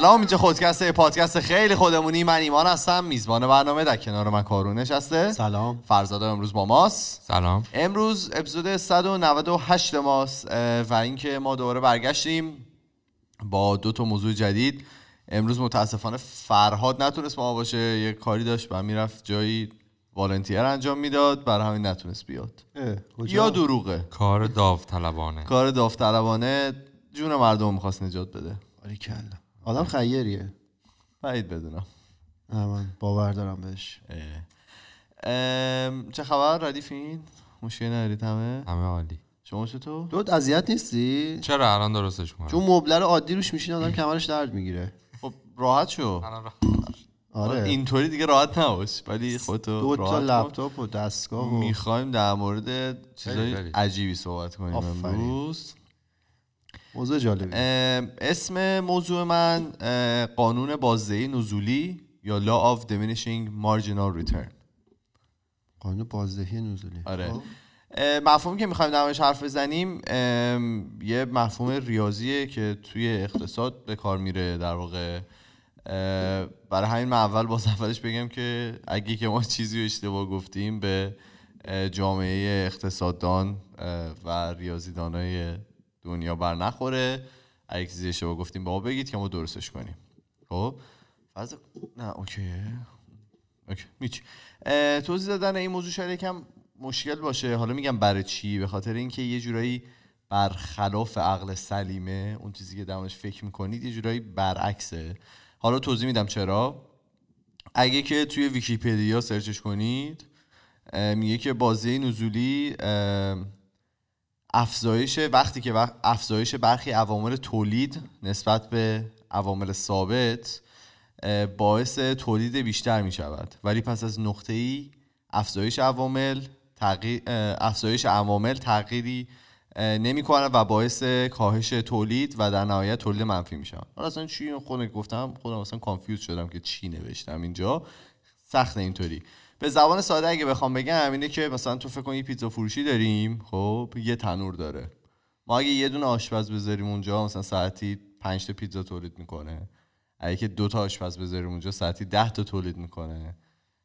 سلام اینجا خودکسته پادکست خیلی خودمونی. من ایمان هستم میزبان برنامه در کنار من کارون نشسته. سلام. فرزاده امروز با ماست. سلام. امروز اپیزود 198 ماست و اینکه ما دوباره برگشتیم با دو تا موضوع جدید. امروز متاسفانه فرهاد نتونست با ما باشه. یه کاری داشت و می‌رفت جایی والنتیر انجام می‌داد برای همین نتونست بیاد؟ یا دروغه. کار داوطلبانه. کار داوطلبانه جون مردم می‌خواست نجات بده. باریکلا. آدم خیریه بعید بدونم من باور دارم بهش اه. ام، چه خبر ردیفین؟ مشکلی ندارید همه؟ همه عالی شما چطور؟ تو اذیت نیستی چرا الان درستش می‌کنم چون مبله رو عادی روش میشین آدم کمرش درد می‌گیره خب راحت شو آره اینطوری دیگه راحت نباش ولی خودتو دو تا. لپتاپ و دستگاه و می‌خوایم در مورد چیزای. عجیبی صحبت کنیم آفرین. امروز موضوع جالبی. اسم موضوع من قانون بازدهی نزولی یا Law of Diminishing Marginal Return. قانون بازدهی نزولی. آره. خب. مفهومی که می‌خوایم در موردش حرف بزنیم یه مفهوم ریاضیه که توی اقتصاد به کار میره در واقع. برای همین من اول باز اولش بگم که اگه که ما چیزی رو اشتباه گفتیم به جامعه اقتصاددان و ریاضیدانای دنیا بر نخوره. اگه چیزی اشتباه گفتیم به ما بگید که ما درستش کنیم. خب؟ فاز نه اوکیه اوکی میچ توضیح دادن این موضوع شاید یکم مشکل باشه. حالا میگم برای چی؟ به خاطر اینکه یه جورایی برخلاف عقل سلیمه. اون چیزی که درمونش فکر می‌کنید یه جورایی برعکسه. حالا توضیح میدم چرا. اگه که توی ویکیپدیا سرچش کنید میگه که بازه نزولی افزایش وقتی که وقت افزایش برخی عوامل تولید نسبت به عوامل ثابت باعث تولید بیشتر می شود ولی پس از نقطه ای افزایش عوامل تغییر افزایش عوامل تغییری نمی و باعث کاهش تولید و در نهایت تولید منفی می شود حالا اصلا چی؟ خودم گفتم خودم اصلا کانفیوز شدم که چی نوشتم اینجا. سخت اینطوری. به زبان ساده اگه بخوام بگم اینه که مثلا تو فکر کن یه پیتزا فروشی داریم خب یه تنور داره. ما اگه یه دونه آشپز بذاریم اونجا مثلا ساعتی 5 تا پیتزا تولید می‌کنه. اگه که دو تا آشپز بذاریم اونجا ساعتی 10 تا تولید می‌کنه.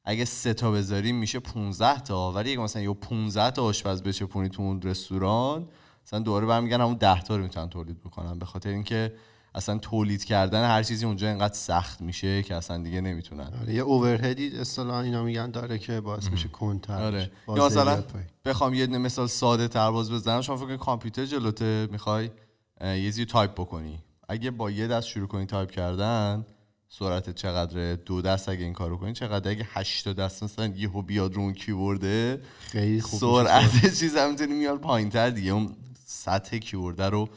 اگه سه تا بذاریم میشه 15 تا. ولی اگه مثلا یه 15 تا آشپز بچپونی تو اون رستوران مثلا دوباره برمیگردن همون 10 تا رو می‌تونن تولید بکنن. به خاطر اینکه اصلا تولید کردن هر چیزی اونجا اینقدر سخت میشه که اصلا دیگه نمی‌تونن. آره یه overhead ی اصطلاحا اینا میگن داره که باعث میشه کنتر آره. یا مثلا پایین. بخوام یه مثال ساده تر باز بزنم. شما فکر کامپیوتر جلوته می‌خوای یه چیزی تایپ بکنی. اگه با یه دست شروع کنی تایپ کردن سرعت چقدره؟ دو دست اگه این کارو کنی چقدر اگه هشت دست مثلا یهو بیاد رو اون کیبورده خیلی خوب سرعت چیز همینطوری میاد پایینتر دیگه. اون سطح کیبورده رو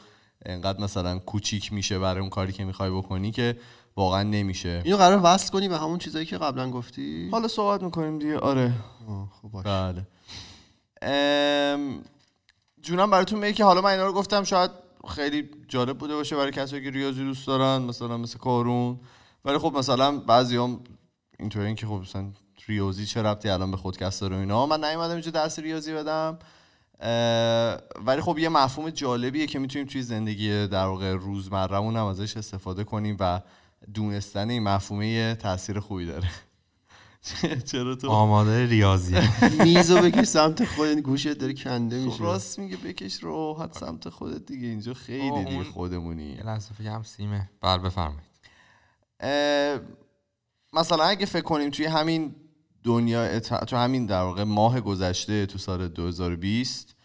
انقدر مثلا کوچیک میشه برای اون کاری که می‌خوای بکنی که واقعا نمیشه. اینو قرار وصل کنی به همون چیزایی که قبلا گفتی؟ حالا صحبت می‌کنیم دیگه. آره. خب باش بله. ام، جونم براتون میگه که حالا من اینا رو گفتم شاید خیلی جالب بوده باشه برای کسایی که ریاضی دوست دارن مثلا مثل کارون. ولی خب مثلا بعضی هم اینطوری که خب مثلا ریاضی چه ربطی الان به خودکست داره و اینا. من نیومدم اینجا درس ریاضی بدم. ولی خب یه مفهوم جالبیه که می‌تونیم توی زندگی در واقع روزمرهمون هم ازش استفاده کنیم و دونستن این مفهومه یه تاثیر خوبی داره. چرا تو آماده ریاضی. میزو بگیر سمت خود گوشت داره کنده خب میشه راست میگه بکش راحت سمت خودت دیگه. اینجا خیلی دیگه خودمونی. یه لحظه فکرم سیمه. بر بفرمایید. اه، مثلا اگه فکر کنیم توی همین دنیا تو همین در واقع ماه گذشته تو سال 2020 اه،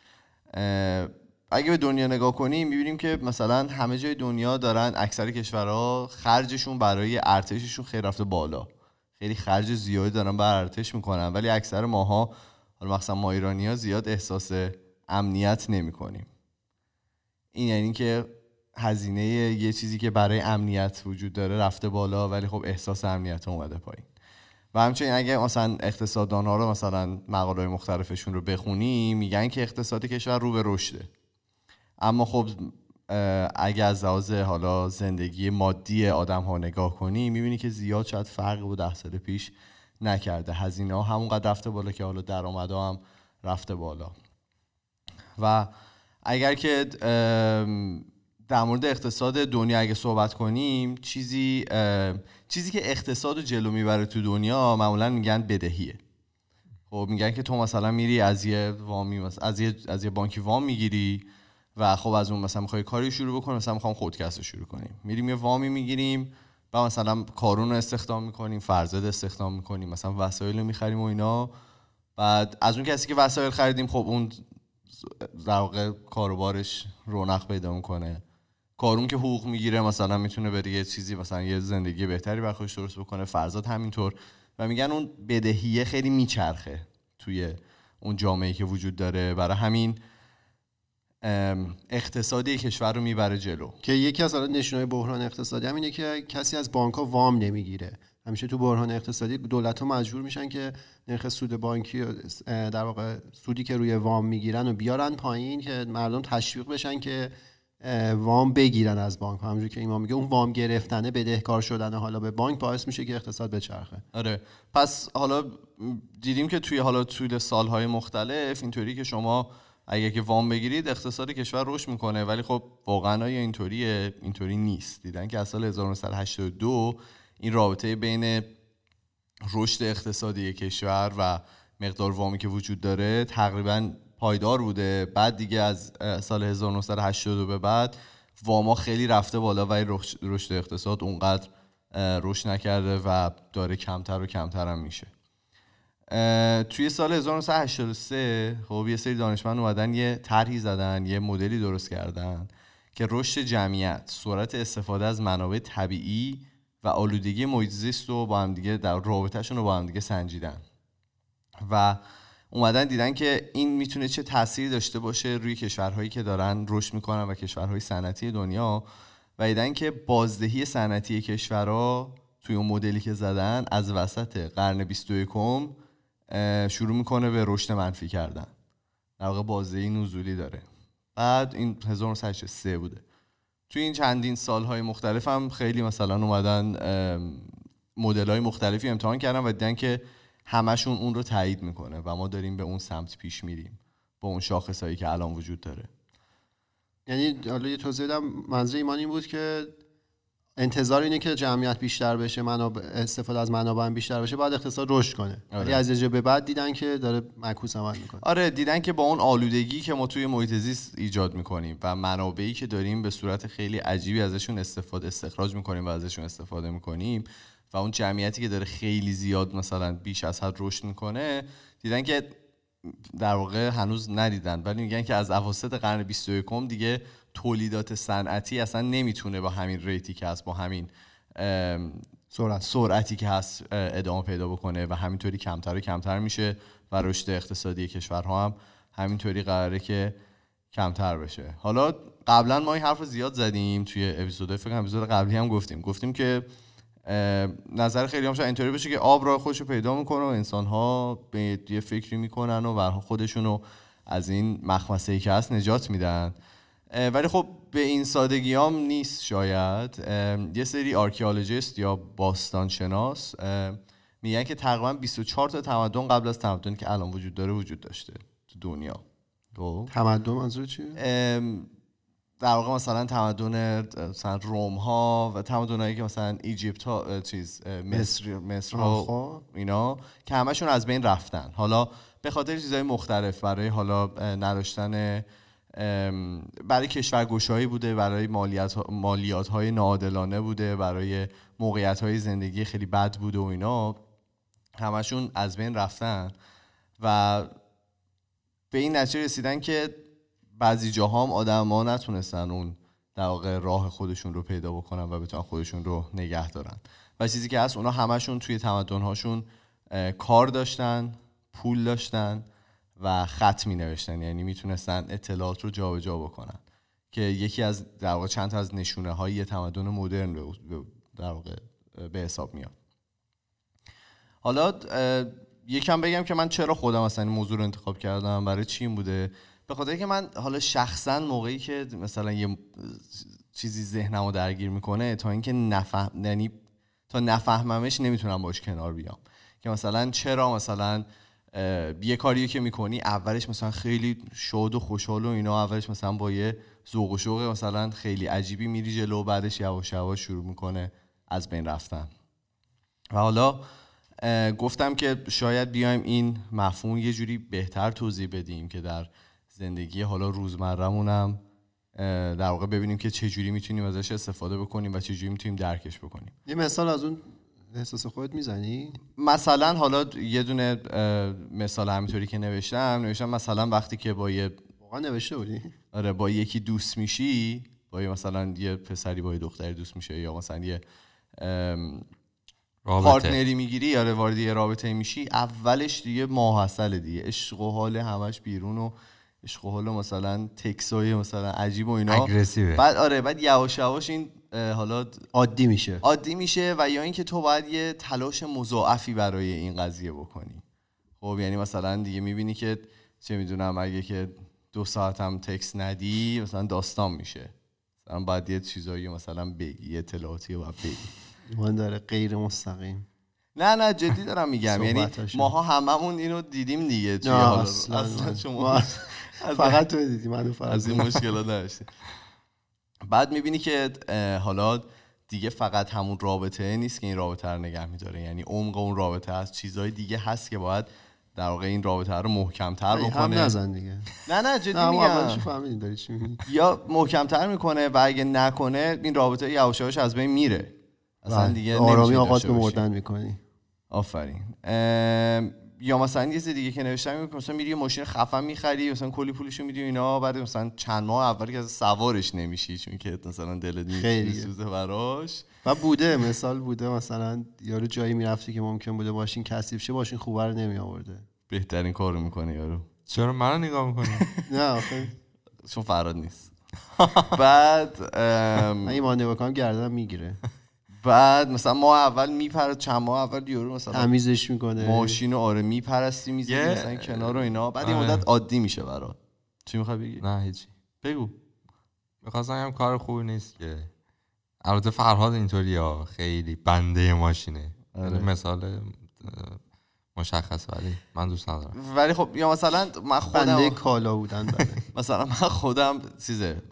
اگه به دنیا نگاه کنیم می‌بینیم که مثلا همه جای دنیا دارن اکثر کشورها خرجشون برای ارتششون خیلی رفته بالا. خیلی خرج زیادی دارن بر ارتش می‌کنن ولی اکثر ماها حالا مثلا ما ایرانی ها زیاد احساس امنیت نمی کنیم این یعنی که هزینه یه چیزی که برای امنیت وجود داره رفته بالا ولی خب احساس امنیت اومده پایین. و همچنین اگه مثلا اقتصاددان ها رو مثلا مقاله مختلفشون رو بخونی میگن که اقتصاد کشور رو به رشده. اما خب اگه از لحاظ حالا زندگی مادی آدم ها نگاه کنی می‌بینی که زیاد شاید فرق با ده سال پیش نکرده. هزینه ها همونقدر رفته بالا که حالا درآمدها هم رفته بالا. و اگر که در مورد اقتصاد دنیا اگه صحبت کنیم چیزی چیزی که اقتصاد رو جلو می‌بره تو دنیا معمولا میگن بدهیه. خب میگن که تو مثلا میری از یه وامی مثلا از یه از یه بانکی وام می‌گیری و خب از اون مثلا می‌خوای کاری شروع بکنی مثلا می‌خوام خودکسب شروع کنیم. میریم یه وامی می‌گیریم و مثلا کارون رو استخدام می‌کنیم فرزاد استخدام می‌کنیم مثلا وسایل رو می‌خریم و اینا. بعد از اون کسی که وسایل خریدیم خب اون در واقع کاروبارش رونق پیدا می‌کنه. کارون که حقوق می‌گیره مثلا می‌تونه بره یه چیزی مثلا یه زندگی بهتری بر خودش درست بکنه فرزاد همینطور. و میگن اون بدهیه خیلی میچرخه توی اون جامعه که وجود داره. برای همین اقتصادی کشور رو می‌بره جلو. که یکی از حالا نشونهای بحران اقتصادی هم اینه که کسی از بانک وام نمی‌گیره. همیشه تو بحران اقتصادی دولت ها مجبور میشن که نرخ سود بانکی در واقع سودی که روی وام می‌گیرن و بیارن پایین که مردم تشویق بشن که وام بگیرن از بانک. همونجوری که ایمان میگه اون وام گرفتنه بدهکار شدن حالا به بانک باعث میشه که اقتصاد بچرخه. آره. پس حالا دیدیم که توی حالا طول سالهای مختلف اینطوری که شما اگه که وام بگیرید اقتصاد کشور رشد می‌کنه. ولی خب واقعا آیا اینطوریه اینطوری نیست. دیدن که از سال 1982 این رابطه بین رشد اقتصادی کشور و مقدار وامی که وجود داره تقریبا پایدار بوده. بعد دیگه از سال 1982 به بعد واما خیلی رفته بالا ولی رشد- اقتصاد اونقدر رشد نکرده و داره کمتر و کمتر هم میشه. توی سال 1983 خب یه سری دانشمند اومدن یه طرحی زدن یه مدلی درست کردن که رشد جمعیت سرعت استفاده از منابع طبیعی و آلودگی محیط زیست رو با هم دیگه در رابطهشون رو با هم دیگه سنجیدن. و اومدن دیدن که این می‌تونه چه تأثیری داشته باشه روی کشورهایی که دارن رشد می‌کنن و کشورهای صنعتی دنیا و دیدن که بازدهی صنعتی کشورها توی اون مدلی که زدن از وسط قرن 21 اه، شروع می‌کنه به رشد منفی کردن. در واقع بازدهی نزولی داره. بعد این 1983 بوده. توی این چندین سالهای مختلف هم خیلی مثلا اومدن مدل های مختلفی امتحان کردن و دیدن که همشون اون رو تایید می‌کنه و ما داریم به اون سمت پیش میریم با اون شاخصهایی که الان وجود داره. یعنی حالا یه توضیح بدم منظور ایمان این بود که انتظار اینه که جمعیت بیشتر بشه منابع استفاده از منابع بیشتر بشه باید اقتصاد رشد کنه. ولی آره. از یه به بعد دیدن که داره معکوس عمل می‌کنه. آره دیدن که با اون آلودگی که ما توی محیط زیست ایجاد می‌کنیم و منابعی که داریم به صورت خیلی عجیبی ازشون استفاده استخراج می‌کنیم و ازشون استفاده می‌کنیم و اون جمعیتی که داره خیلی زیاد مثلا بیش از حد رشد می‌کنه دیدن که در واقع هنوز ندیدن. ولی میگن که از اواسط قرن 21 دیگه تولیدات صنعتی اصلا نمی‌تونه با همین ریتی که هست با همین سرعت. سرعتی که هست ادامه پیدا بکنه و همینطوری کمتر و کمتر میشه و رشد اقتصادی کشورها هم همینطوری قراره که کمتر بشه. حالا قبلا ما این حرف رو زیاد زدیم توی اپیزود فکر کنم اپیزود قبلی هم گفتیم. گفتیم که نظر خیلی هم شاید اینطوری بشه که آب راه خودش رو پیدا می‌کنه و انسان ها به یه فکری می‌کنن و برها خودشون رو از این مخمصه ای که هست نجات میدن. ولی خب به این سادگی هم نیست شاید. یه سری archaeologist یا باستانشناس میگن که تقریبا 24 تا تمدن قبل از تمدنی که الان وجود داره وجود داشته تو دنیا. خب؟ تمدن منظور چیه؟ در واقع مثلا تمدن مثلا روم ها و تمدن هایی که مثلا Egypt ها چیز مصر مصر ها خب. اینا که همشون از بین رفتن حالا به خاطر چیزهای مختلف برای حالا نداشتن برای کشورگشایی بوده برای مالیات مالیات های ناعادلانه بوده برای موقعیت های زندگی خیلی بد بوده و اینا همشون از بین رفتن و به این نتیجه رسیدن که بعضی جاها هم آدم ها نتونستن اون در واقع راه خودشون رو پیدا بکنن و بتونن خودشون رو نگه دارن. و چیزی که هست اونا همشون توی تمدن هاشون اه، کار داشتن پول داشتن و خط می نوشتن یعنی می‌تونستن اطلاعات رو جابجا بکنن. که یکی از در واقع چند تا از نشونه های تمدن مدرن در واقع به حساب میاد. حالا یکم بگم که من چرا خودم اصلا این موضوع رو انتخاب کردم؟ برای چی این بوده؟ به خاطر که من حالا شخصا موقعی که مثلا یه چیزی ذهنمو درگیر می‌کنه تا اینکه نفهم یعنی تا نفهممش نمی‌تونم باش کنار بیام. که مثلا چرا مثلا یه کاریو که می‌کنی اولش مثلا خیلی شاد و خوشحال و اینا اولش مثلا با یه ذوق و شوق مثلا خیلی عجیبی میری جلو بعدش یواش یواش شروع می‌کنه از بین رفتن. و حالا گفتم که شاید بیایم این مفهوم یه جوری بهتر توضیح بدیم که در زندگی حالا روزمرهمونم در واقع ببینیم که چه جوری می‌تونیم ازش استفاده بکنیم و چه جوری می‌تونیم درکش بکنیم. یه مثال از اون احساس خودت می‌زنی؟ مثلا حالا یه دونه مثال همینطوری که نوشتم نوشتم مثلا وقتی که با یه واقعا نوشته بودی؟ آره با یکی دوست میشی با یه مثلا یه پسری با یه دختری دوست میشه یا مثلا یه رابطه. پارتنری می‌گیری آره وارد یه رابطه میشی اولش دیگه ماحصل دیگه عشق و حال همش بیرون و عشق و مثلا تکسای مثلا عجیب و اینا. اگریسیوه. بعد آره بعد یواش یواش این حالا عادی میشه. عادی میشه و یا اینکه تو باید یه تلاش مضاعفی برای این قضیه بکنی. خب یعنی مثلا دیگه می‌بینی که چه می‌دونم اگه که دو ساعت هم تکس ندی مثلا داستان میشه. مثلا باید یه چیزایی مثلا بگی یه اطلاعاتی رو باید بگی. من داره غیر مستقیم. نه نه جدی دارم میگم. یعنی. ماها هممون اینو دیدیم دیگه توی اصلا اصلا شما فقط تو دیدی منو از فقط این مشکلات نداشته بعد می‌بینی که حالا دیگه فقط همون رابطه نیست که این رابطه رو نگه میداره. یعنی عمق اون رابطه هست. چیزهای دیگه هست که باید در واقع این رابطه رو محکمتر هم بکنه. نزن دیگه. نه نه جدی میگم. داری چی میگی؟ یا محکمتر می‌کنه و اگه نکنه این رابطه یواش یواش از بین میره. اصلا دیگه آرامی داشته به. مردن می‌کنی. آفرین. یا مثلا یه چیز دیگه که نوشتم که مثلا میری یه ماشین خفن می‌خری مثلا کلی پولشو میدی و اینا بعد مثلا چند ماه اول که از سوارش نمیشی چون که مثلا دلت خیلی. میسوزه براش. و بوده مثال بوده مثلا یارو جایی می‌رفتی که ممکن بوده ماشین کثیف شه ماشین خوبه رو نمی آورده بهترین کارو می‌کنه یارو. چرا منو نگاه می‌کنی؟ نه آخه. چون فراد نیست. بعد ام، من ایمان نگاه کنم گردنم می‌گیره. بعد مثلا ماه اول میپره چند ماه اول یارو مثلا تمیزش می‌کنه. ماشین رو آره میپرستی می‌زنی یه- مثلا کنار و اینا. بعد یه آره. مدت عادی میشه برات چی می‌خوای بگی؟ نه هیچی. بگو. می‌خواستم هم کار خوبی نیست که. البته فرهاد اینطوری ها خیلی بنده ماشینه. آره. یعنی مثال اه، مشخص ولی من دوست ندارم. ولی خب یا مثلا من بنده خودم کالا بودن مثلا من خودم چیزه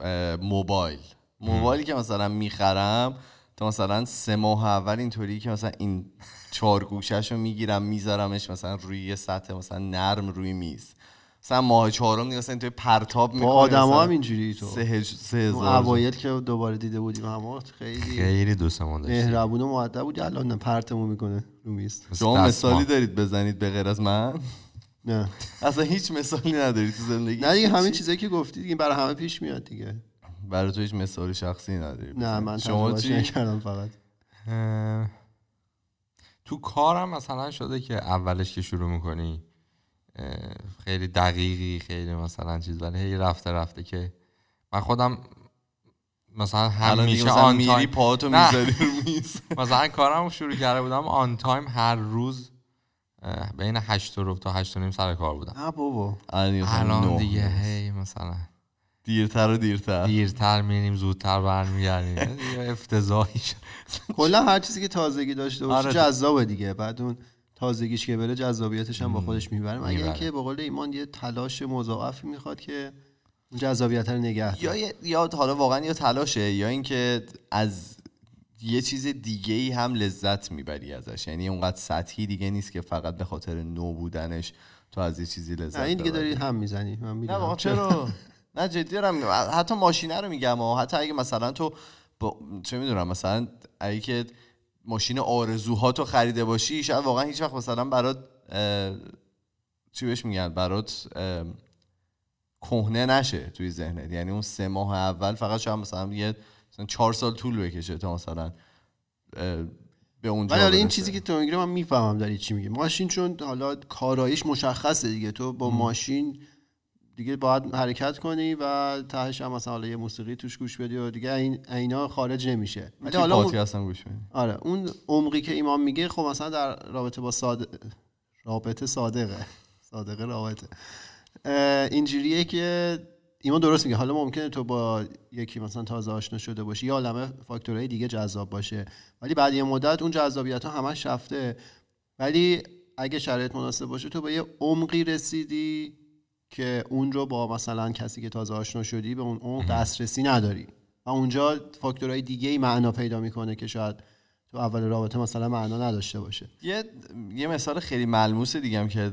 موبایل. موبایلی که مثلا می‌خرم تا مثلا سه ماه اول اینطوری که مثلا این چهار گوشش رو می‌گیرم میذارمش مثلا روی یه سطح مثلا نرم روی میز. مثلا ماه چهارم دیگه مثلا توی پرتاب با می‌کنه آدما هم اینجوری تو. سه, هج... سه اون هزار اوایل که دوباره دیده بودیم اما خیلی خیلی دوستمون داشتیم. مهربون و مؤدب بود. الان نه پرتمون می‌کنه رو میز. شما. مثالی دارید بزنید به غیر از من؟ نه. اصلا هیچ مثالی ندارید تو زندگی. نه دیگه همین؟ چیزایی که گفتی دیگه برای همه پیش میاد دیگه. برای تو هیچ مثال شخصی نداری. نه من شما چی؟ نکردم فقط. اه، تو کارم مثلا شده که اولش که شروع می‌کنی خیلی دقیقی خیلی مثلا چیز ولی هی رفته رفته که من خودم مثلا همیشه on میری time پاهاتو. می‌ذاری رو میز. مثلا کارم شروع کرده بودم on time هر روز بین هشت و ربع تا هشت و نیم سر کار بودم. نه بابا. الان دیگه. هی مثلا دیرتر و دیرتر. دیرتر میریم زودتر برمیگردیم. افتضاحی شد. کلا هر چیزی که تازگی داشته باشه آره. جذابه دیگه. بعد اون تازگیش که بره جذابیتش هم با خودش می‌بره مگه می‌بره. اینکه به قول ایمان یه تلاش مضاعفی می‌خواد که اون جذابیت رو نگه داره. یا یا حالا واقعا یا تلاشه یا اینکه از یه چیز دیگه ای هم لذت می‌بری ازش. یعنی اونقدر سطحی دیگه نیست که فقط به خاطر نو بودنش تو از یه چیزی لذت نه این دیگه ببری. داری هم می‌زنی. من نه می‌دونم. واقعا چرا؟ نه جدی دارم. حتی ماشینه رو میگم و حتی اگه مثلا تو با... چه می‌دونم مثلا اگه که ماشین آرزوهاتو خریده باشی شاید واقعا هیچ وقت مثلا برات اه، چی بهش میگن؟ برات اه، کهنه نشه توی ذهنت. یعنی اون سه ماه اول فقط شاید مثلا یه مثلا چهار سال طول بکشه تا مثلا اه، به اونجا ولی این. چیزی که تو میگی من می‌فهمم داری چی میگی. ماشین چون حالا کاراییش مشخصه دیگه. تو با ماشین دیگه باید حرکت کنی و تهش هم مثلا حالا یه موسیقی توش گوش بدی و دیگه این اینا خارج نمیشه. ولی حالا اون- هم گوش بدی. آره اون عمقی که ایمان میگه خب مثلا در رابطه با صادق رابطه صادقه. صادقه رابطه. اینجوریه که ایمان درست میگه. حالا ممکنه تو با یکی مثلا تازه آشنا شده باشی یا عالمه فاکتورهای دیگه جذاب باشه. ولی بعد یه مدت اون جذابیت ها همش رفته. ولی اگه شرایط مناسب باشه تو به یه عمقی رسیدی که اون رو با مثلا کسی که تازه آشنا شدی به اون اون دسترسی نداری. و اونجا فاکتورهای دیگه ای معنا پیدا می‌کنه که شاید تو اول رابطه مثلا معنا نداشته باشه. یه یه مثال خیلی ملموس دیگه هم که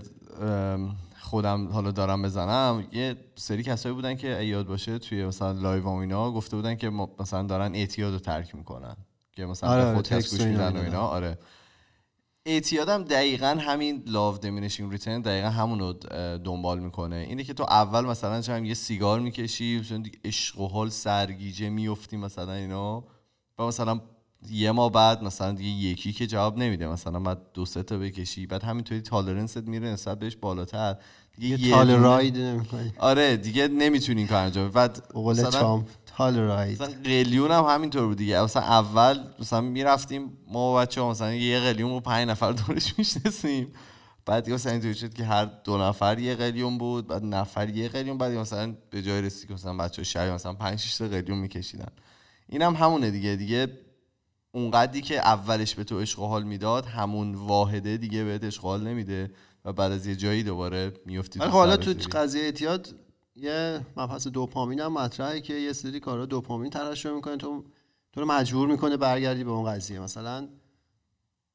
خودم حالا دارم بزنم. یه سری کسایی بودن که یاد باشه توی مثلا live و اینا گفته بودن که مثلا دارن اعتیاد رو ترک می‌کنن. که مثلا آره، آره، پادکست تکست گوش میدن و. اینا. آره. اعتیادم دقیقا همین law of diminishing return دقیقا همون رو دنبال می‌کنه. اینه که تو اول مثلا چند یه سیگار می‌کشی مثلا عشق و حال سرگیجه میفتی مثلا اینا و مثلا یه ماه بعد مثلا دیگه یکی که جواب نمیده. مثلا بعد دو سه تا بکشی بعد همینطوری تالرنست میره نسبت بهش بالاتر. دیگه یه یه تال دونه- راید نمی‌کنی. آره دیگه نمی‌تونی این کار انجام. بعد مثلا- ترامپ تال راید مثلا قلیون هم همینطور بود دیگه. مثلا اول مثلا می‌رفتیم ما بچه ها مثلا یه قلیون رو پنج نفر دورش می‌شناسیم. بعد دیگه مثلا اینطوری شد که هر دو نفر یه قلیون بود بعد نفر یه قلیون بعد مثلا به جای رسید که مثلا بچه شهر مثلا پنج شش تا قلیون میکشیدن. این هم همونه دیگه. دیگه اونقدری که اولش به تو عشق و حال می‌داد همون واحده دیگه بهت عشق و حال نمیده و بعد از یه جایی دوباره میفتی ولی حالا تو قضیه اعتیاد یه مبحث دوپامین هم مطرحه که یه سری کارا دوپامین ترشح می‌کنه. تو تو رو مجبور می‌کنه برگردی به اون قضیه. مثلا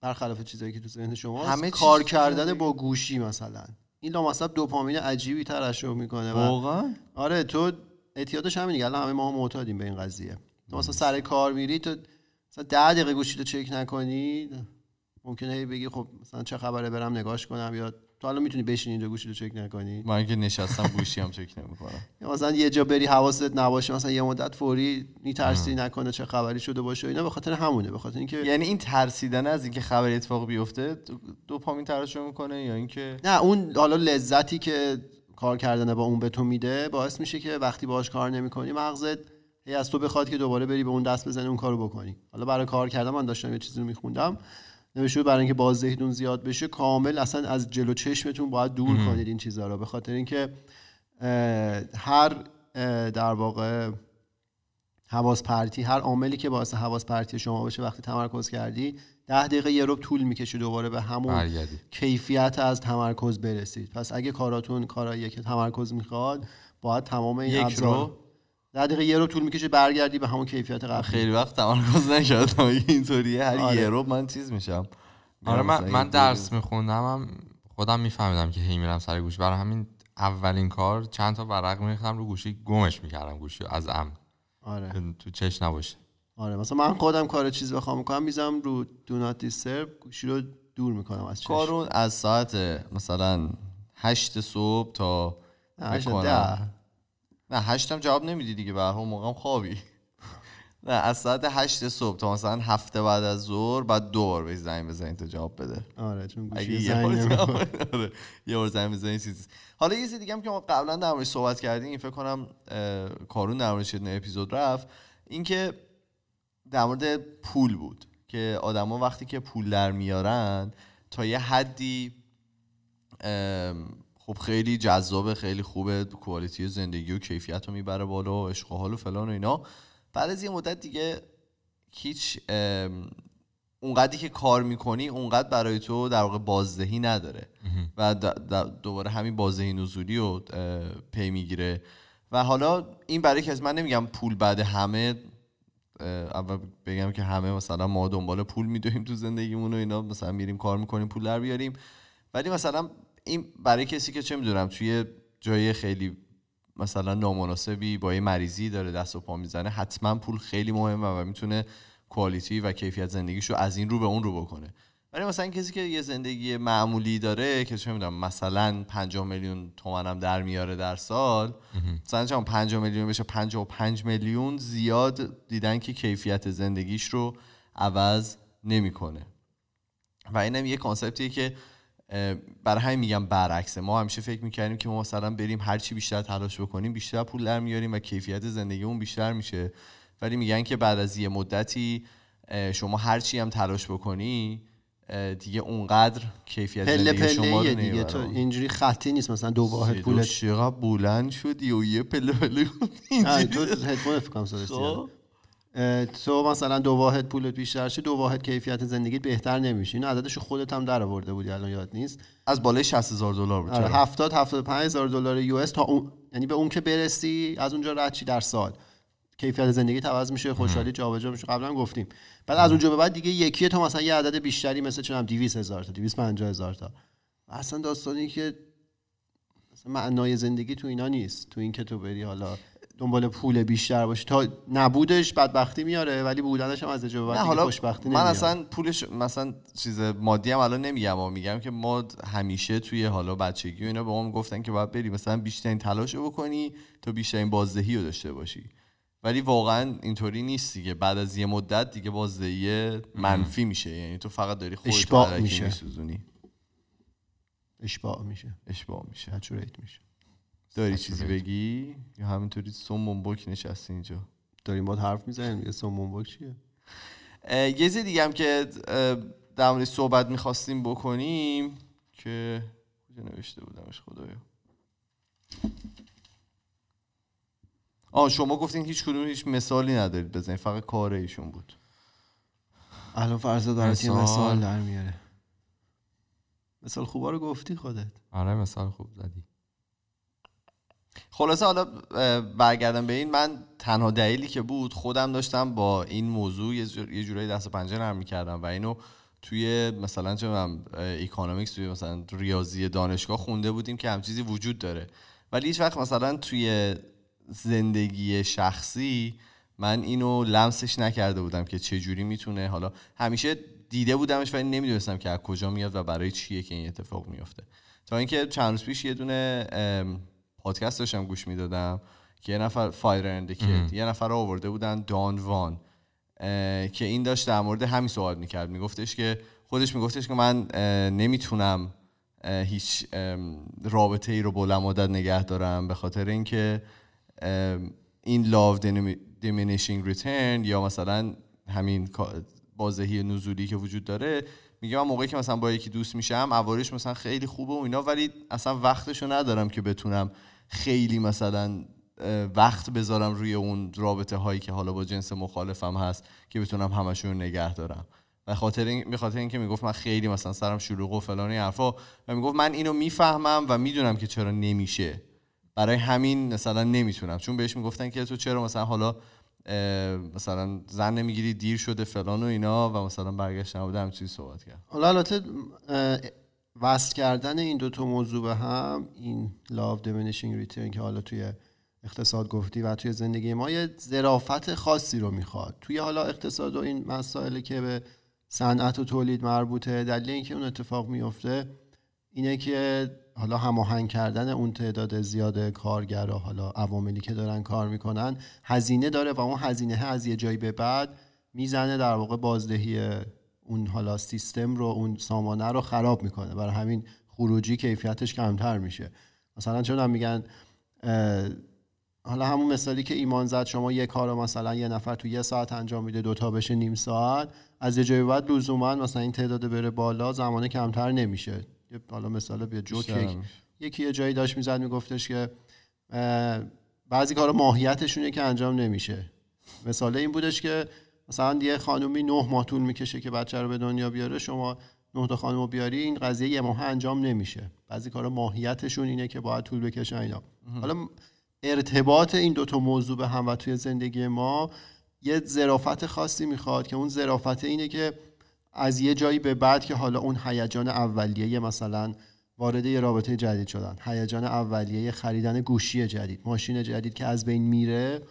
برخلاف چیزایی که تو ذهن شما همه کار کردن با گوشی مثلا. این لامصب دوپامین عجیبی ترشح می‌کنه و واقعا؟ آره تو اعتیادش همین دیگه الان همه ما معتادیم به این قضیه. تو مثلا سر کار میری تو مثلا ده دقیقه گوشی تو چک نکنی ممکنه بگی خب مثلا چه خبره برم نگاش کنم یا تو الان می‌تونی بشینی اینجا گوشی تو چک نکنی؟ من که نشستم گوشی هم چک نمی‌کنم. مثلا یه جا بری حواست نباشه مثلا یه مدت فوری میترسی نکنه چه خبری شده باشه اینا به خاطر همونه به خاطر اینکه یعنی این ترسیدن از اینکه خبری اتفاق بیفته دو- دوپامین ترشح می‌کنه یا اینکه نه اون حالا لذتی که کار کردن با اون به تو میده باعث میشه که وقتی باهاش کار نمی‌کنی مغزت هی از تو بخواد که دوباره بری به اون دست بزنی اون کارو بکنی. حالا برای کار کردن من داشتم یه چیزی رو میخوندم. نوشته برای اینکه بازدهیتون زیاد بشه کامل اصلا از جلو چشمتون باید دور کنید این چیزها رو به خاطر اینکه هر در واقع حواس پرتی هر عاملی که باعث حواس پرتی شما بشه وقتی تمرکز کردی ده دقیقه یه رب طول می‌کشه دوباره به همون برگردی کیفیت از تمرکز برسید پس اگه کاراتون کاراییه که تمرکز می‌خواد باید تمام این یک ابزار رو؟ ده دقیقه یه رو طول می‌کشه برگردی به همون کیفیت قبلی. خیلی وقت تمرکز نکردم اگه اینطوریه. هر آره. یه رو من چیز میشم. آره من, من درس میخوندم هم خودم میفهمیدم که هی میرم سر گوشی برای همین اولین کار چند تا ورق میریختم رو گوشی گمش می‌کردم گوشی رو از امن. آره. تو چش نباشه. آره مثلا من خودم کار چیز بخوام می‌کنم می‌ذارم رو دو نات دیسترب گوشی رو دور می‌کنم از کارون از ساعت مثلا هشت صبح تا نه،. ده. نه هشتم جواب نمیدی دیگه به هر موقعم خوابی. نه از ساعت هشت صبح تا مثلا هفته بعد از ظهر بعد دو بار بهش زنگ بزنی تا جواب بده. آره چون گوشی یه زنگ بار نمی‌خوره. زنگ- آره، یه بار زنگ بزنی چیز حالا یه چیز دیگه هم که ما قبلا در موردش صحبت کردیم این فکر کنم کارون در موردش اپیزود رفت اینکه در مورد پول بود که آدما وقتی که پول در میارن تا یه حدی خب خیلی جذابه خیلی خوبه کوالیتی زندگی و کیفیت رو می‌بره بالا و عشق و حال و فلان و اینا. بعد از یه مدت دیگه هیچ اونقدری که کار می‌کنی اونقدر برای تو در واقع بازدهی نداره. و دوباره همین بازدهی نزولی رو پی می‌گیره. و حالا این برای که از من نمیگم پول بعد همه اول بگم که همه مثلا ما دنبال پول میدویم تو زندگیمون و اینا مثلا میریم کار می‌کنیم پول در بیاریم. ولی مثلا این برای کسی که چه می‌دونم توی جای خیلی مثلا نامناسبی با یه مریضی داره دست و پا می‌زنه حتما پول خیلی مهمه و می‌تونه کوالیتی و کیفیت زندگیش رو از این رو به اون رو بکنه. ولی مثلا کسی که یه زندگی معمولی داره که چه می‌دونم مثلا 50 میلیون تومن هم در میاره در سال مثلا چون 50 میلیون بشه 55 میلیون زیاد دیدن که کیفیت زندگیش رو عوض نمی‌کنه. و اینم یه کانسپتیه که برای همین میگم برعکسه. ما همیشه فکر می‌کردیم که ما مثلا بریم هر چی بیشتر تلاش بکنیم بیشتر پول در میاریم و کیفیت زندگیمون بیشتر میشه. ولی میگن که بعد از یه مدتی شما هر چی هم تلاش بکنی دیگه اونقدر کیفیت پله زندگی شما پله رو دیگه. تو اینجوری خطی نیست مثلا دو واحد پولت چقدر بلند شدی و یه پله پله نه، تو هدفون فکر کنم تو مثلا دو واحد پولت بیشتر شه دو واحد کیفیت زندگیت بهتر نمیشه این عددش خودت هم در آورده بودی الان یاد نیست. از بالای 60 هزار دلار بود. آره چرا؟ 70 75 هزار دلار یو اس تا اون یعنی به اون که برسی از اونجا رد چی در سال. کیفیت زندگی عوض میشه خوشحالی جابجا میشه. قبلا گفتیم. بعد از اونجا به بعد دیگه یکی تو مثلا یه عدد بیشتری مثل چونم 200 هزار تا 250 هزار تا. اصلا داستانی که اصلا معنای زندگی تو اینا نیست. تو این که تو بری حالا دنبال پول بیشتر باشی تا نبودش بدبختی میاره ولی بودنش هم از اجابه حالا خوشبختی من نمیاره اصلا پولش مثلا چیز مادی هم الان نمیگم اما میگم که ما همیشه توی حالا بچگی و اینا به ما گفتن که باید بری مثلا بیشترین تلاش رو بکنی تا بیشترین بازدهی رو داشته باشی. ولی واقعا اینطوری نیست دیگه. بعد از یه مدت دیگه بازدهی منفی میشه. یعنی تو فقط داری خودت میشه. میسوزونی. اشباع میشه. اشباع میشه. میشه. داری چیزی بگی؟ یا همینطوری سم بک نشستی اینجا؟ داریم با حرف می‌زنیم یه سومون چیه؟ یه چیز دیگه هم که در موردش صحبت می‌خواستیم بکنیم که کجا نوشته بودمش خدایا؟ آه شما گفتین هیچ کدوم هیچ مثالی ندارید بزنید فقط کار ایشون بود. الان فرزاد برات یه مثال. مثال در میاره. مثال خوبا رو گفتی خودت. آره مثال خوب زدی. خلاصه حالا برگردم به این من تنها دلیلی که بود خودم داشتم با این موضوع یه جور- یه جورایی دست پنجه نرم می‌کردم و اینو توی مثلا چه اکانومیکس توی مثلا ریاضی دانشگاه خونده بودیم که هم چیزی وجود داره. ولی هیچ وقت مثلا توی زندگی شخصی من اینو لمسش نکرده بودم که چه جوری می‌تونه. حالا همیشه دیده بودمش ولی نمی‌دونستم که از کجا میاد و برای چیه که این اتفاق میفته تا اینکه چند روز پیش یه دونه پادکست داشتم گوش می‌دادم که یه نفر فایر اندیکیت یه نفر رو آورده بودن دان وان که این داشت در مورد همین صحبت می‌کرد. میگفتش که خودش میگفتش که من نمی‌تونم هیچ رابطه ای رو بلند مدت نگه دارم به خاطر اینکه این لاو diminishing return یا مثلا همین بازدهی نزولی که وجود داره. میگه من موقعی که مثلا با یکی دوست میشم عوارش مثلا خیلی خوبه و اینا ولی اصلا وقتشو ندارم که بتونم خیلی مثلا وقت بذارم روی اون رابطه هایی که حالا با جنس مخالفم هست که بتونم همشون رو نگه دارم. به خاطر این به خاطر اینکه می‌گفت من خیلی مثلا سرم شلوغ و فلان و این حرفا و می‌گفت من اینو می‌فهمم و می‌دونم که چرا نمیشه. برای همین مثلا نمی‌تونم. چون بهش می‌گفتن که تو چرا مثلا حالا مثلا زن نمی‌گیری دیر شده فلان و اینا و مثلا برگشت نبوده هم چیزی صحبت کرد. حالا البته وصل کردن این دوتا موضوع به هم این لاو diminishing return که حالا توی اقتصاد گفتی و توی زندگی ما یه ظرافت خاصی رو می‌خواد. توی حالا اقتصاد و این مسائلی که به صنعت و تولید مربوطه دلیل اینکه اون اتفاق میفته اینه که حالا هماهنگ کردن اون تعداد زیاد کارگرا حالا عواملی که دارن کار می‌کنن هزینه داره و اون هزینه از یه جایی به بعد می‌زنه در واقع بازدهی اون حالا سیستم رو اون سامانه رو خراب می‌کنه. برای همین خروجی کیفیتش کمتر میشه. مثلا چون هم میگن حالا همون مثالی که ایمان زد شما یه کار رو مثلا یه نفر تو یه ساعت انجام میده دوتا بشه نیم ساعت از یه جایی بعد لزوما مثلا این تعداد بره بالا زمانه کمتر نمیشه. یه حالا مثال بیا جوک. یکی یه جایی داشت می‌زد میگفتش که بعضی کارا ماهیتشونه که انجام نمیشه. مثال این بودش که مثلا یه خانومی نه ماه طول می‌کشه که بچه رو به دنیا بیاره شما نه تا خانم رو بیاری این قضیه یه ماه انجام نمیشه. بعضی کارا ماهیتشون اینه که باید طول بکشه اینا. حالا ارتباط این دوتا موضوع به هم و توی زندگی ما یه ظرافت خاصی می‌خواد که اون ظرافت اینه که از یه جایی به بعد که حالا اون هیجان اولیه مثلا وارد یه رابطه جدید شدن هیجان اولیه خریدن گوشی جدید ماشین جدید که از بین میره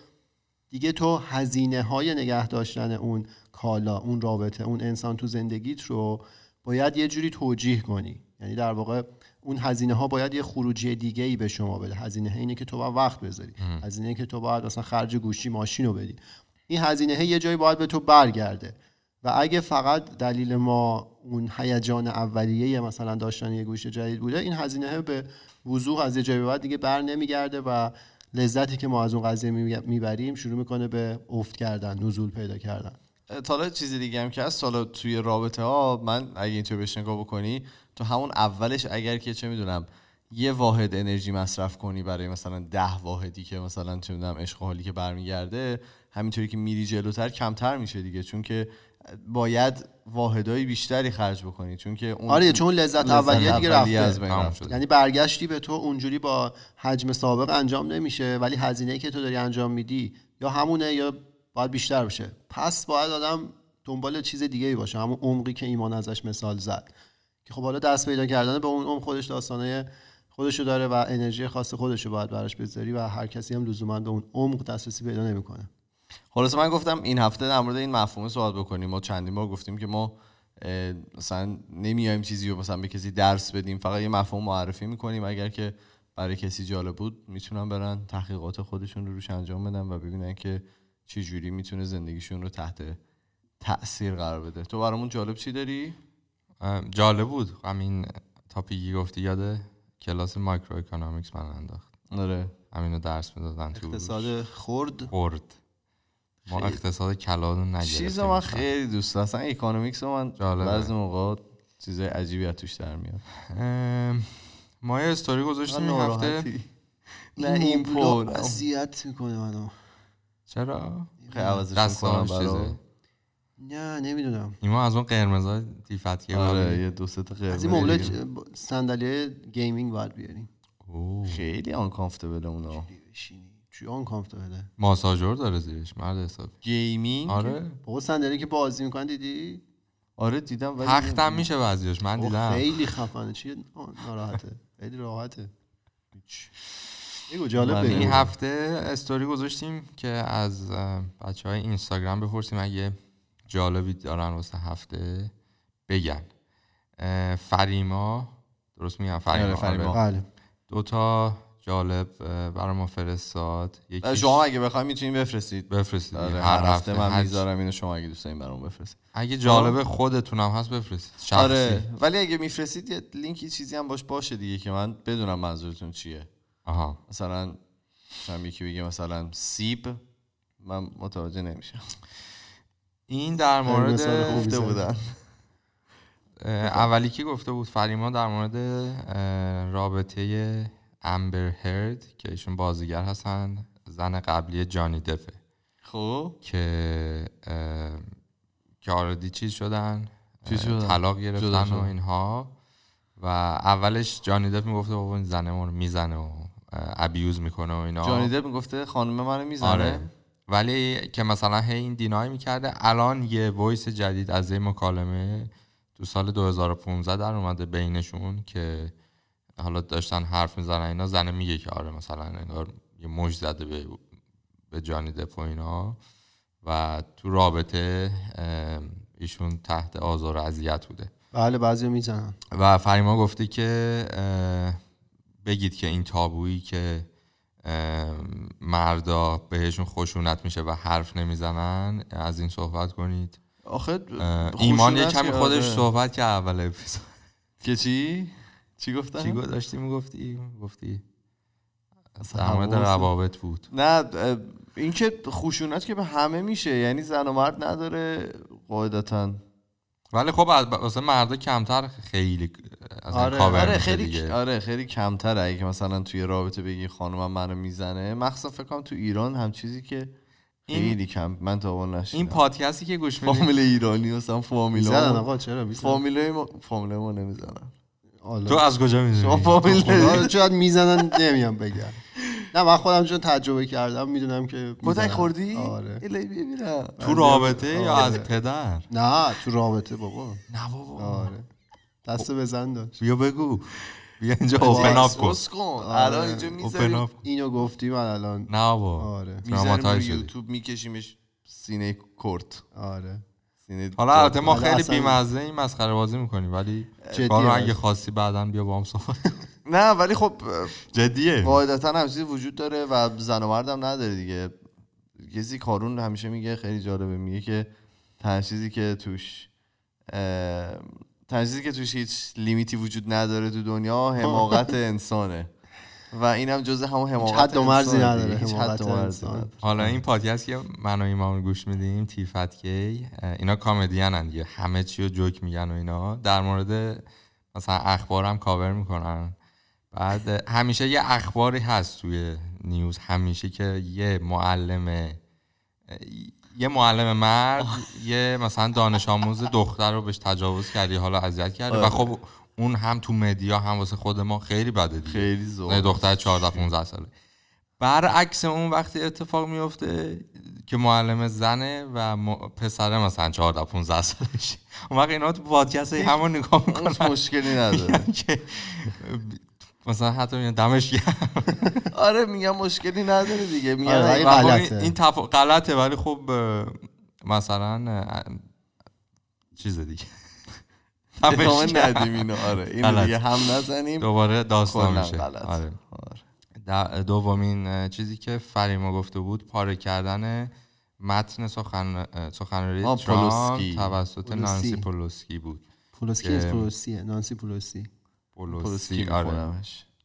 دیگه تو هزینه های نگه داشتن اون کالا اون رابطه اون انسان تو زندگیت رو باید یه جوری توجیه کنی. یعنی در واقع اون هزینه ها باید یه خروجی دیگه ای به شما بده. هزینه اینه که تو باید وقت بذاری. هزینه که تو باید مثلا خرج گوشی ماشین رو بدی. این هزینه یه جایی باید به تو برگرده. و اگه فقط دلیل ما اون هیجان اولیه مثلا داشتن یه گوش جدید بوده این هزینه به وضوح از یه جایی بعد دیگه بر نمیگرده و لذتی که ما از اون قضیه می‌بریم شروع می‌کنه به افت کردن نزول پیدا کردن. حالا چیزی دیگه هم که هست حالا توی رابطه ها من اگه اینطور بهش نگاه بکنی تو همون اولش اگر که چه می‌دونم یه واحد انرژی مصرف کنی برای مثلا ده واحدی که مثلا چه می‌دونم عشق حالی که برمیگرده همینطوری که میری جلوتر کمتر میشه دیگه. چون که باید واحدهای بیشتری خرج بکنی چون که اون آره چون لذت اولیه دیگه رفته. از. یعنی برگشتی به تو اونجوری با حجم سابق انجام نمیشه ولی هزینه که تو داری انجام میدی یا همونه یا باید بیشتر بشه پس باید آدم دنبال چیز دیگه ای باشه همون عمقی که ایمان ازش مثال زد که خب حالا دست پیدا کردن به اون عمق خودش داستانه خودشو داره و انرژی خاص خودشو باید براش بذاری و هر کسی هم لزوما به اون عمق دسترسی پیدا نمی‌کنه خلاصه من گفتم این هفته در مورد این مفهوم صحبت بکنیم. ما چندین بار گفتیم که ما مثلا نمیایم چیزی رو مثلا به کسی درس بدیم. فقط یه مفهوم معرفی می‌کنیم. اگر که برای کسی جالب بود می‌تونن برن تحقیقات خودشون رو روش انجام بدن و ببینن که چه جوری می‌تونه زندگیشون رو تحت تاثیر قرار بده. تو برامون جالب چی داری؟ جالب بود. همین topic ی گفتی یاد کلاس microeconomics من انداخت. آره. همینو درس می‌دادن تو اقتصاد خرد؟ خرد ما اقتصاد کلان رو نگرفتیم. چیز من خیلی دوست دارم. اصلا economics رو من. بعضی موقع چیزای عجیبی از توش در میاد. ما یه استوری گذاشتیم این هفته. نه این پول. اذیت می‌کنه منو. چرا؟ خیلی عوضش چیزه. نه نمی‌دونم. ایما از اون قرمزای تیفتیه آره یه دو سه تا قرمز از این مبله صندلی گیمینگ باید بیاریم. خیلی آن کامفتبل اونا چی آن کامفتبله ماساژور داره زیرش مرد حساب. گیمینگ؟ آره. بابا صندلی که بازی می‌کنن دیدی؟ آره دیدم ولی تختم میشه بعضیش من دیدم. خیلی خفنه. چی؟ ناراحته. خیلی راحته. بگو جالب این هفته استوری گذاشتیم که از بچه های اینستاگرام بپرسیم اگه جالبی دارن واسه هفته بگن. فریما درست میگم؟ فریما, آره، فریما. آره. بله. دو تا جالب برای ما فرستاد یکی شما اگه بخواید می‌تونید بفرستید. بفرستید. آره، هر, هر هفته من هر- می‌ذارم اینو شما اگه دوست دارین برام بفرستید. اگه جالب خودتونم هست بفرستید. شخصی. آره ولی اگه میفرستید یه لینکی چیزی هم باش باشه دیگه که من بدونم منظورتون چیه. آها. مثلا مثلا یکی بگه مثلا سیب. من متوجه نمیشم. این در مورد گفته. بودن. اولی که گفته بود فریما در مورد رابطه امبر هرد که ایشون بازیگر هستن زن قبلی جانی دفه. خب. که که آردی چیز شدن؟ طلاق گرفتن و. اینها. و اولش جانی دپ می‌گفته بابا این زنه رو می‌زنه و abuse می‌کنه و اینا. جانی دپ می‌گفته خانم منو می‌زنه. آره. ولی که مثلا هی این deny می‌کرده الان یه voice جدید از این مکالمه تو سال 2015 در اومده بینشون که حالا داشتن حرف می‌زنن اینا زنه میگه که آره مثلا انگار یه مشت زده به به جانی دپ و اینا. و تو رابطه ایشون تحت آزار و اذیت بوده. بله بعضی می‌زنن. و فریما گفته که بگید که این تابویی که مردا بهشون خشونت میشه و حرف نمی‌زنن از این صحبت کنید. آخه ایمان یه کمی خودش آره. صحبت که اول اپیزود. که چی؟ چی گفتم؟ چی داشتی می‌گفتی؟ گفتی حواست- روابط بود. نه اه، این که خشونت که به همه میشه یعنی زن و مرد نداره قاعدتا. ولی خب از- واسه مردا کمتر خیلی از آره آره خیلی دیگه. آره خیلی کمتره اگه که مثلا توی رابطه بگی خانمم منو می‌زنه مخصوصا فکر کنم تو ایران هم چیزی که این- خیلی کم من تا اون نشیدم. این پادکستی که گوش می‌دید فامیل ایرانی مثلا می‌زنن فامیلا آقا چرا فامیلای ما فامیلای ما نمی‌زنن. تو از کجا شما می‌دونی شاید می‌زنن نمیام بگم. نه من خودم چون تجربه کردم می‌دونم که کتک. خوردی؟ آره. تو رابطه یا آره. از پدر؟ نه تو رابطه بابا. نه بابا. آره. دست بزن داشت. بیا بگو. بیا اینجا اوپن اپ کن. الان اینجا اوپن می‌ذاریم. اپ اینو گفتی من الان. نه بابا. آره. می‌ذاریم. یوتیوب میکشیمش سینه کرد آره. حالا البته ما خیلی بیمزه این مسخره بازی می‌کنیم ولی هست. اگه خواستی بعدا بیا با هم صحبت نه ولی خب جدیه. قاعدتا هم چیزی وجود داره و زن و مردم نداره دیگه. کسی کارون همیشه میگه خیلی جالبه. میگه که تنها چیزی که توش تنها چیزی که توش هیچ لیمیتی وجود نداره تو دنیا حماقت انسانه. و اینم جزء همون حماقت حد و مرزی نداره، حد و مرزی انسان. نداره. حالا این پادکست که من و ایمان گوش میدیم تیفت کی اینا کامدین دیگه همه چی رو جوک میگن و اینا در مورد مثلا اخبار هم کاور می‌کنن بعد همیشه یه اخباری هست توی نیوز همیشه که یه معلم یه معلم مرد یه مثلا دانش آموز دختر رو بهش تجاوز کردی حالا اذیت کرده و آره. خب اون هم تو مدیا هم واسه خود ما خیلی بده دیگه. خیلی زود نه دختر 14 15 ساله. برعکس اون وقتی اتفاق میفته که معلم زنه و م- پسر مثلا 14 15 سالش. اون وقت اینا تو پادکست همون نگاه می‌کنن. مشکلی نداره. مثلا حتی میگن دمش گرم. آره میگم مشکلی نداره دیگه. میگم آره، خب غلطه. این. غلطه ولی خب مثلا چیز دیگه. گرم. ندیم اینو آره اینو غلط. دیگه هم نزنیم دوباره داستان میشه آره. آره. دومین چیزی که فریما گفته بود پاره کردن متن سخن سخنرانی ترامپ پولوسکی. توسط پولوسی. نانسی پولوسکی بود پولوسکی نیست پولوسیه نانسی پولوسی پولوسکی پولوسکی آره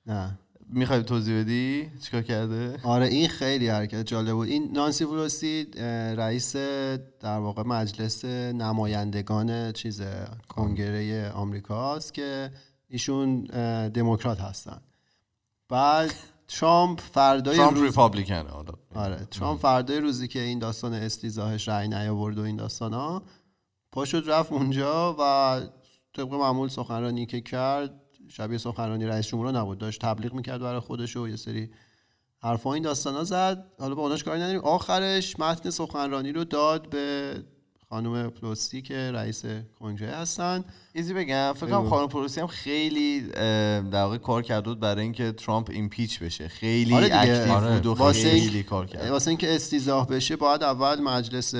نه می‌خوای توضیح بدی؟ چیکار کرده؟ آره این خیلی حرکت جالب بود این نانسی پولوسی اه، رئیس در واقع مجلس نمایندگان چیز کنگره آمریکاست که ایشون دموکرات هستن. بعد ترامپ فردای ترامپ روز Republican ه حالا. آره ترامپ فردای روزی که این داستان استیضاحش رأی نیاورد و این داستان ها پاشد رفت اونجا و طبق معمول سخنرانی که کرد شبیه سخنرانی رئیس جمهور نبود داشت تبلیغ می‌کرد برای خودش و یه سری حرفا این داستان ها زد حالا با اوناش کاری نداریم آخرش متن سخنرانی رو داد به خانم پلوسی که رئیس کنگره هستن ایزی بگم فکر کنم. خانم پلوسی هم خیلی در واقع کار کرده بود برای اینکه ترامپ impeach بشه خیلی آره. active آره. بود و واسه خیلی این- کار کرد واسه اینکه استیضاح بشه باید اول مجلس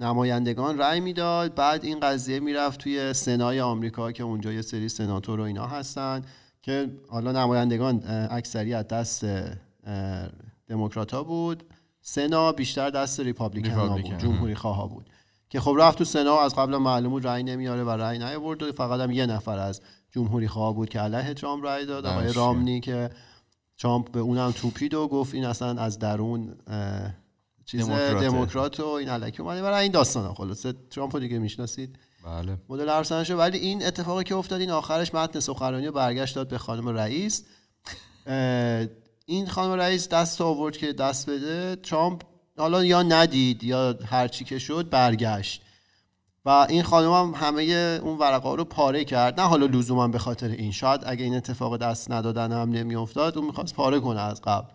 نمایندگان رأی می‌داد. بعد این قضیه می‌رفت توی سنای آمریکا که اونجا یه سری سناتور و اینا هستن که حالا نمایندگان اکثریت دست دموکرات ها بود. سنا بیشتر دست Republican ها. بود جمهوری خواه بود که خب رفت تو سنا از قبل معلوم بود رأی نمیاره و رأی نیاورد و فقط هم یه نفر از جمهوری خواه بود که علیه ترامپ رأی داد. آقای رامنی که ترامپ به اونم توپید و گفت این اصلا از درون چیز. دموکرات و این علکی اومده. برای این داستان ها خلاصه ترامپ رو دیگه می‌شناسید. بله. مدل ارسنشو ولی این اتفاقی که افتاد این آخرش متن سخنرانی رو برگشت داد به خانم رئیس. این خانم رئیس دست آورد که دست بده. ترامپ حالا یا ندید یا هرچی که شد برگشت. و این خانم هم همه اون ورقا رو پاره کرد. نه حالا لزوما به خاطر این. شاید اگه این اتفاق دست ندادن هم نمیافتاد اون می‌خواست پاره کنه از قبل.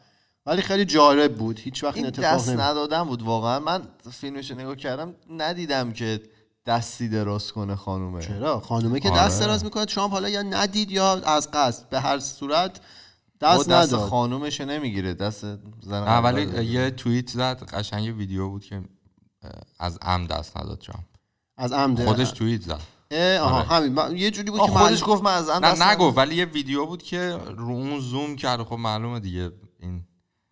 ولی خیلی جالب بود. هیچ وقت این این اتفاق دست نمی... ندادن بود واقعا. من فیلمش رو نگاه کردم ندیدم که دستی دراز کنه خانومه. چرا؟ خانومه که آره. دست دراز می‌کنه. ترامپ حالا یا ندید یا از قصد. به هر صورت دست دست نداد. خانومش نمی‌گیره. دست زن نه ولی اول. یه توییت زد قشنگ یه ویدیو بود که از ام دست نداد ترامپ از عمد خودش توییت زد. اه، آها آره. همین. من- یه جوری بود آه، که خودش من- گفت من از هم دست نه ندادم. نگفت ولی یه ویدیو بود که رو اون زوم کرد. خب معلومه دیگه.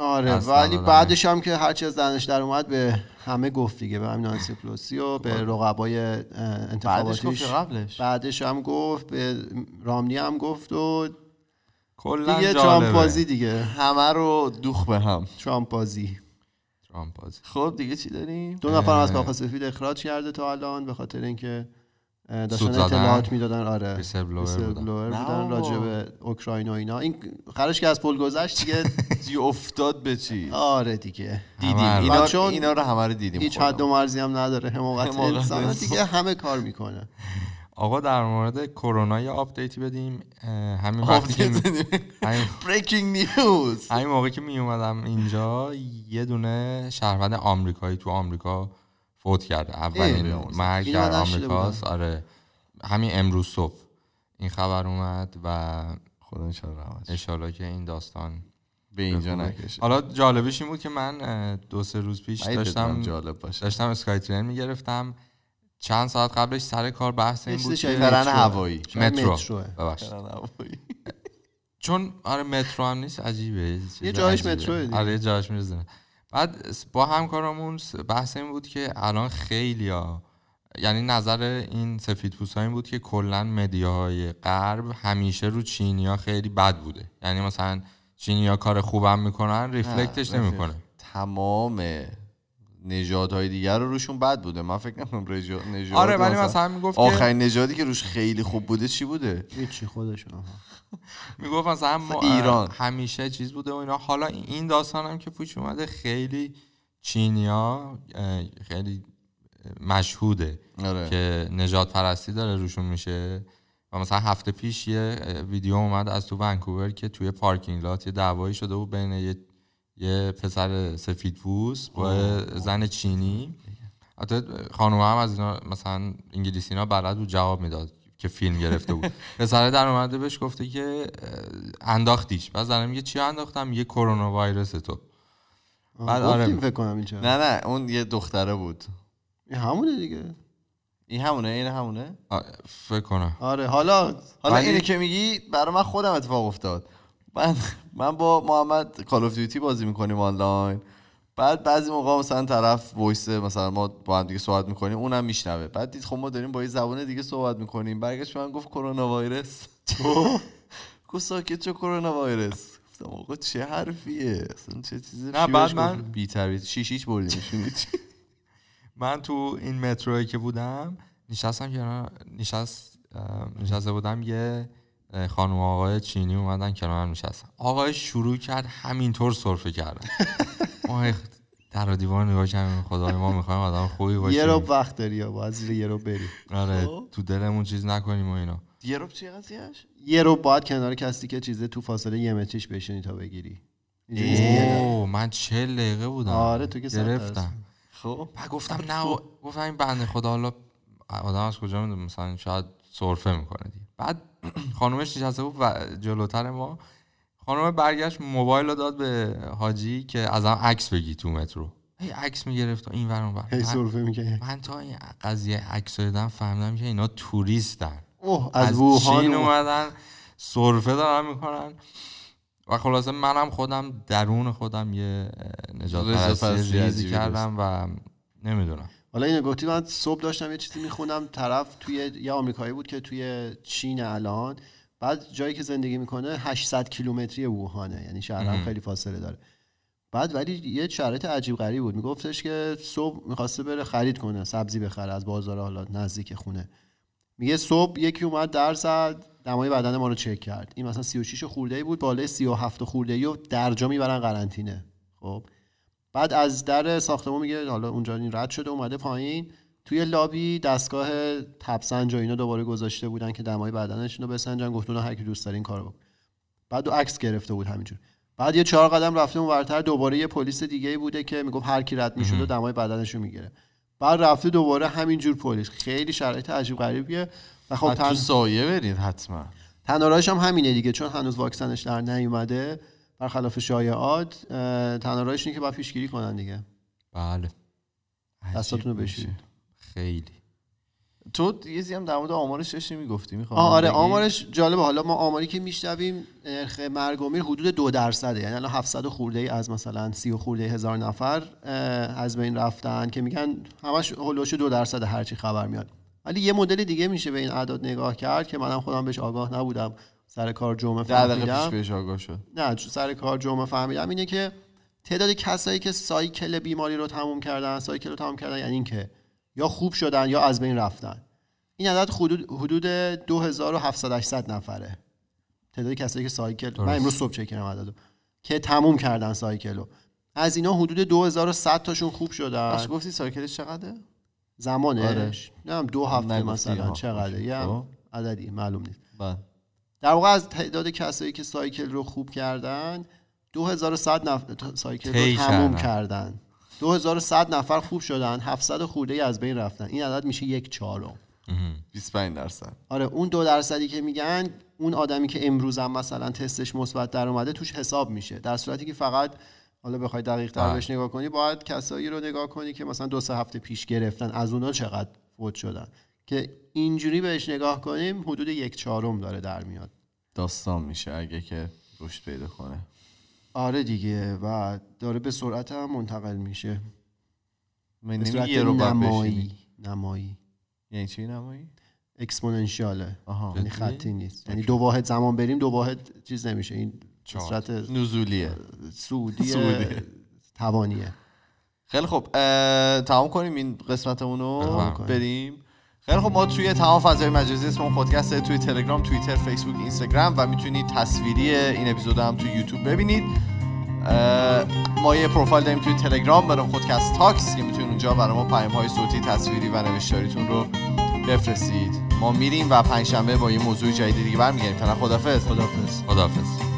آره ولی. بعدش هم که هرچی از دانش در اومد به همه گفت دیگه به همین نانسی پلوسی و به رقبای اه، بعدش انتخاباتیش گفت قبلش. بعدش هم گفت به رامنی هم گفت و کلا دیگه جالبه. ترامپ بازی دیگه. همه رو دوخ به هم. ترامپ بازی ترامپ بازی خب دیگه چی داریم؟ دو نفر از کاخ سفید اخراج کرده تا الان به خاطر اینکه داشتن. اطلاعات می‌دادن آره Whistleblower بودن. راجع به اوکراین و اینا این خرش که از پل گذشت دیگه چی افتاد به چی آره دیگه دیدیم. اینا, چون اینا رو همه رو دیدیم هیچ. حد و مرزی هم نداره حماقت انسان. دیگه همه کار می‌کنه آقا در مورد کرونا یه update ی بدیم همین وقتی که بریکینگ نیوز همین موقع که می اومدم اینجا یه دونه شهروند آمریکایی تو آمریکا فوت کرده. اولین مرگ در آمریکاست. آره. همین امروز صبح این خبر اومد و خدا انشالله که این داستان به اینجا. نکشه. حالا جالبش این بود که من دو سه روز پیش داشتم جالب باشه. داشتم اسکای ترین می‌گرفتم. چند ساعت قبلش سر کار بحث این بود که ترن مترو. هوایی. مترو. ببخشید. چون آره مترو هم نیست عجیبه. یه جایش دیگه. آره یه جایش میرزونه بعد با همکارامون بحث این بود که الان خیلی ها یعنی نظر این سفید این بود که کلا مدیاهای غرب همیشه رو چینیا خیلی بد بوده. یعنی مثلا چینیا کار خوبم می‌کنن ریفلکتش نه، نمی‌کنه. تمام نژادهای دیگر رو روشون بد بوده. من فکر رژا- نژاد آره ولی مثلا می‌گفت که آخرین نژادی که روش خیلی خوب بوده چی بوده؟ هیچی خودشون. می‌گفت مثلا ما ایران. همیشه چیز بوده و اینا. حالا این داستان هم که پوش اومده خیلی چینیا خیلی مشهوده آره. که نجات پرستی داره روشون میشه. و مثلا هفته پیش یه ویدیو اومد از تو ونکوور که توی پارکینگ لات یه دعوایی شده بود بین یه, یه پسر سفید پوست با زن چینی. حتی خانوم هم از اینا مثلا انگلیسی اینا بلد بود جواب می‌داد که فیلم گرفته بود. پسره در اومده بهش گفته که انداختیش. بعد زنه میگه چی انداختم؟ یه کرونا ویروس تو بعد آره. فکر کنم اینجا نه نه اون یه دختره بود. این همونه دیگه. این همونه این همونه. فکر کنم. آره حالا حالا اینو که میگی برای من خودم اتفاق افتاد. من من با محمد کال اف دیوتی بازی می‌کنیم آنلاین. بعد بعضی موقع مثلا طرف voice مثلا ما با هم دیگه صحبت می‌کنیم اونم میشنوه. بعد دید خب ما داریم با یه زبان دیگه صحبت می‌کنیم. برگشت من گفت کرونا ویروس گفت ساکت چه کرونا ویروس گفتم آقا چه حرفیه؟ اصلا چه چیزی نه، بعد من- بی تربیت شیشیش بردیمشون من تو این متروی که بودم نشستم کنار نشست نشسته بودم یه خانم آقای چینی اومدن کنار من نشستن. آقای شروع کرد همینطور سرفه کردن. ما در و دیوار نگاه کردیم خدای ما می‌خوایم آدم خوبی باشیم. یه رو وقت داری یا باید زیر یه رو بری آره خب. تو دلمون چیز نکنیم و اینا. یه رب چیه قضیهش یه رو باید کنار کسی که چیزه تو فاصله یه متریش بشینی تا بگیری. رو. اوه من چل دقیقه بودم. آره، تو که گرفتم. خب؟ گفتم نه گفتم این بنده خدا حالا آدم از کجا می‌دونه؟ مثلا شاید سرفه می‌کنه دیگه. بعد خانومش نشسته بود و جلوتر ما خانم برگشت موبایل رو داد به حاجی که از هم عکس بگی تو مترو. هی عکس می‌گرفت و این ور اون ور. هی سرفه می‌کنی من تا این قضیه عکس رو دیدم فهمیدم که اینا توریستن. اوه از, از ووهان چین اومد. اومدن سرفه دارن می‌کنن. و خلاصه منم خودم درون خودم یه نجات پرستی ریزی کردم و نمی‌دونم. حالا اینو گفتی من صبح داشتم یه چیزی میخوندم طرف توی یه آمریکایی بود که توی چین الان بعد جایی که زندگی می‌کنه 800 کیلومتری ووهانه یعنی شهر هم خیلی فاصله داره. بعد ولی یه شرایط عجیب غریب بود. میگفتش که صبح می‌خواسته بره خرید کنه سبزی بخره از بازار حالا نزدیک خونه. میگه صبح یکی اومد در زد دمای بدن ما رو چک کرد. این مثلا 36 خورده ای بود بالای 37 خورده ای و درجا می‌برن قرنطینه. خب؟ بعد از در ساختمون میگه حالا اونجا این رد شده اومده پایین. توی لابی دستگاه تبسنج و اینا دوباره گذاشته بودن که دمای بدنشون رو بسنجن. گفت اونها هر کی دوست داره این کارو بکن. بعد دو عکس گرفته بود همینجور. بعد یه چهار قدم رفته اون ورتر دوباره یه پلیس دیگه ای بوده که می‌گفت هر کی رد می‌شد و دمای بدنشو می‌گیره. بعد رفته دوباره همینجور پلیس. خیلی شرایط عجیب غریبیه. و خب تو تن... سایه برید حتما. تنها هم همینه دیگه چون هنوز واکسنش در نیومده. برخلاف شایعات تنها راهش اینه که باید پیشگیری کنن دیگه. بله. دستاتون رو عجیب بشورید. میشه. خیلی. تو یه زی هم در مورد آمارش داشتی می‌گفتی می‌خوام آره آمارش جالبه. حالا ما آماری که میشنویم نرخ مرگ و میر حدود دو درصده. یعنی الان 700 خورده ای از مثلا 30 خورده ای هزار نفر از بین رفتن که میگن همش هولوش دو درصد هرچی خبر میاد. ولی یه مدل دیگه میشه به این اعداد نگاه کرد که منم خودم بهش آگاه نبودم. سر کار جمعه پیش فهمیدم. بهش آگاه شد. نه چون سر کار جمعه فهمیدم اینه که تعداد کسایی که سایکل بیماری رو تموم کردن سایکل رو تموم کردن یعنی اینکه یا خوب شدن یا از بین رفتن. این عدد حدود حدود 2700 800 نفره. تعداد کسایی که سایکل من درست. امروز صبح چک کردم عددو که تموم کردن سایکل رو. از اینا حدود 2100 تاشون خوب شدن. گفتی سایکلش چقدره؟ زمانش؟ نه دو هفته مثلا. چقدره؟ یه خب. عددی معلوم نیست. بله. در واقع از تعداد کسایی که سایکل رو خوب کردن 2100 نفر سایکل رو تموم کردن. کردن. 2100 نفر خوب شدن 700 خورده ای از بین رفتن. این عدد میشه یک چهارم. 25 درصد. آره اون دو درصدی که میگن اون آدمی که امروز هم مثلا تستش مثبت در اومده توش حساب میشه. در صورتی که فقط حالا بخوای دقیق تر. بهش نگاه کنی باید کسایی رو نگاه کنی که مثلا دو سه هفته پیش گرفتن. از اونا چقدر فوت شدن. که اینجوری بهش نگاه کنیم حدود یک چهارم داره در میاد. داستان میشه اگه که رشد پیدا کنه. آره دیگه و داره به سرعت هم منتقل میشه. من به صورت نمایی. نمایی. یعنی چی نمایی؟ اکسپوننشیاله. آها. یعنی خطی نیست. یعنی دو واحد زمان بریم دو واحد چیز نمیشه. این. صورت نزولیه. سعودی سعودی. توانیه. خیلی خب تمام کنیم این قسمتمون رو بفرمایید. بریم. خیلی خب ما توی تمام فضای مجازی اسم پادکست توی تلگرام توییتر فیسبوک اینستاگرام و می‌تونید تصویری این اپیزود هم توی یوتیوب ببینید. ما یه پروفایل داریم توی تلگرام برام خودکست تاکس که می‌تونید اونجا برای ما پیام های صوتی تصویری و نوشتاریتون رو بفرستید. ما میریم و پنجشنبه با یه موضوع جدید دیگه برمیگردیم. فعلا خدافظ خدافظ خداحافظ.